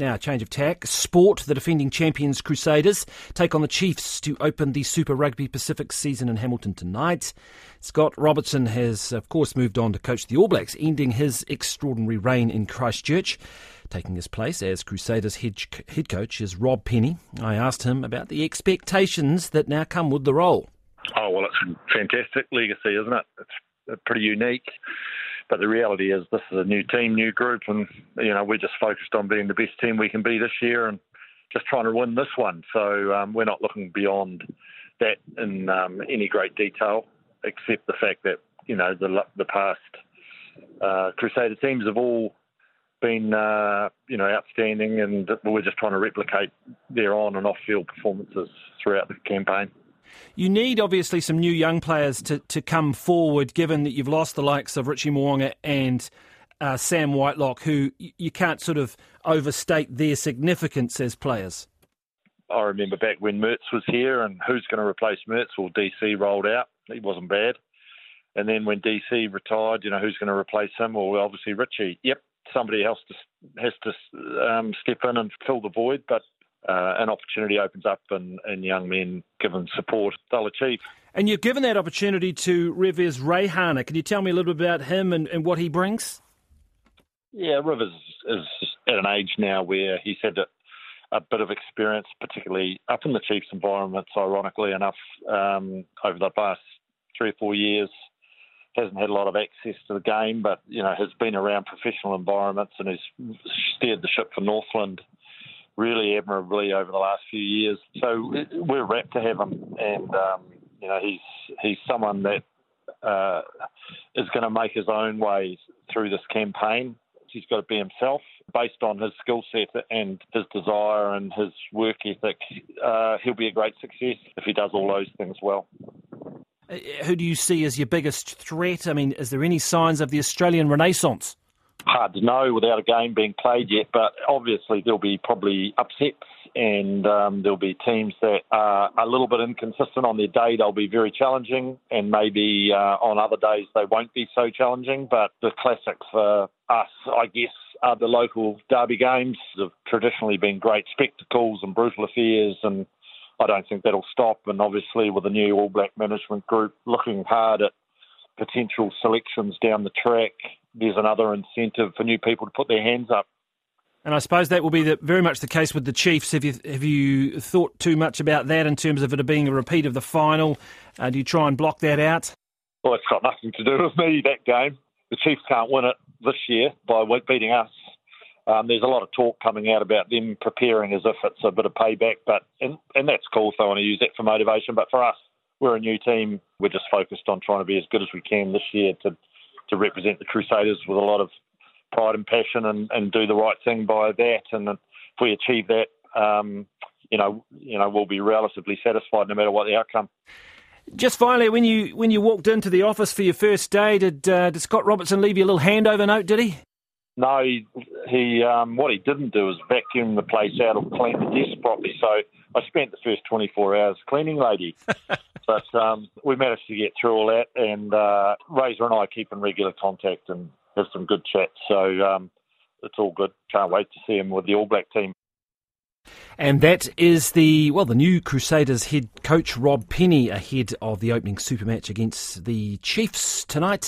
Now, change of tack. Sport, the defending champions Crusaders, take on the Chiefs to open the Super Rugby Pacific season in Hamilton tonight. Scott Robertson has, of course, moved on to coach the All Blacks, ending his extraordinary reign in Christchurch. Taking his place as Crusaders head, head coach is Rob Penney. I asked him about the expectations that now come with the role. Oh, well, it's a fantastic legacy, isn't it? It's pretty unique. But the reality is, this is a new team, new group, and you know we're just focused on being the best team we can be this year, and just trying to win this one. So um, we're not looking beyond that in um, any great detail, except the fact that you know the the past uh, Crusader teams have all been uh, you know outstanding, and we're just trying to replicate their on and off field performances throughout the campaign. You need obviously some new young players to, to come forward, given that you've lost the likes of Richie Mo'unga and uh, Sam Whitelock, who you can't sort of overstate their significance as players. I remember back when Mehrts was here, and who's going to replace Mehrts? Well, DC rolled out. He wasn't bad. And then when DC retired, you know, who's going to replace him? Well, obviously Richie. Yep, somebody else has to um, step in and fill the void. But uh, an opportunity opens up and, and young men given support, they'll achieve. And you've given that opportunity to Rivez Reihana. Can you tell me a little bit about him and, and what he brings? Yeah, Rivez is at an age now where he's had a, a bit of experience, particularly up in the Chiefs environments, ironically enough, um, over the past three or four years. Hasn't had a lot of access to the game, but you know has been around professional environments and has steered the ship for Northland really admirably over the last few years. So we're rapt to have him, and um, you know he's he's someone that uh, is going to make his own way through this campaign. He's got to be himself based on his skill set and his desire and his work ethic. Uh, he'll be a great success if he does all those things well. Uh, who do you see as your biggest threat? I mean, is there any signs of the Australian renaissance? Hard to know without a game being played yet, but obviously there'll be probably upsets and um, there'll be teams that are a little bit inconsistent on their day. They'll be very challenging, and maybe uh, on other days they won't be so challenging. But the classic for us, I guess, are the local derby games. Have traditionally been great spectacles and brutal affairs, and I don't think that'll stop. And obviously, with the new All Black management group looking hard at potential selections down the track, there's another incentive for new people to put their hands up. And I suppose that will be the, very much the case with the Chiefs. Have you have you thought too much about that in terms of it being a repeat of the final? Uh, do you try and block that out? Well, it's got nothing to do with me. That game, the Chiefs can't win it this year by beating us. Um, there's a lot of talk coming out about them preparing as if it's a bit of payback, but and, and that's cool. So I want to use that for motivation. But for us, we're a new team. We're just focused on trying to be as good as we can this year to to represent the Crusaders with a lot of pride and passion and, and do the right thing by that. And if we achieve that, um, you know, you know, we'll be relatively satisfied no matter what the outcome. Just finally, when you when you walked into the office for your first day, did uh, did Scott Robertson leave you a little handover note? Did he? No, he, he um, what he didn't do was vacuum the place out or clean the desk properly. So I spent the first 24 hours cleaning, lady. but um, we managed to get through all that, and uh, Razor and I keep in regular contact and have some good chats. So um, it's all good. Can't wait to see him with the All Black team. And that is the well, the new Crusaders head coach Rob Penney ahead of the opening super match against the Chiefs tonight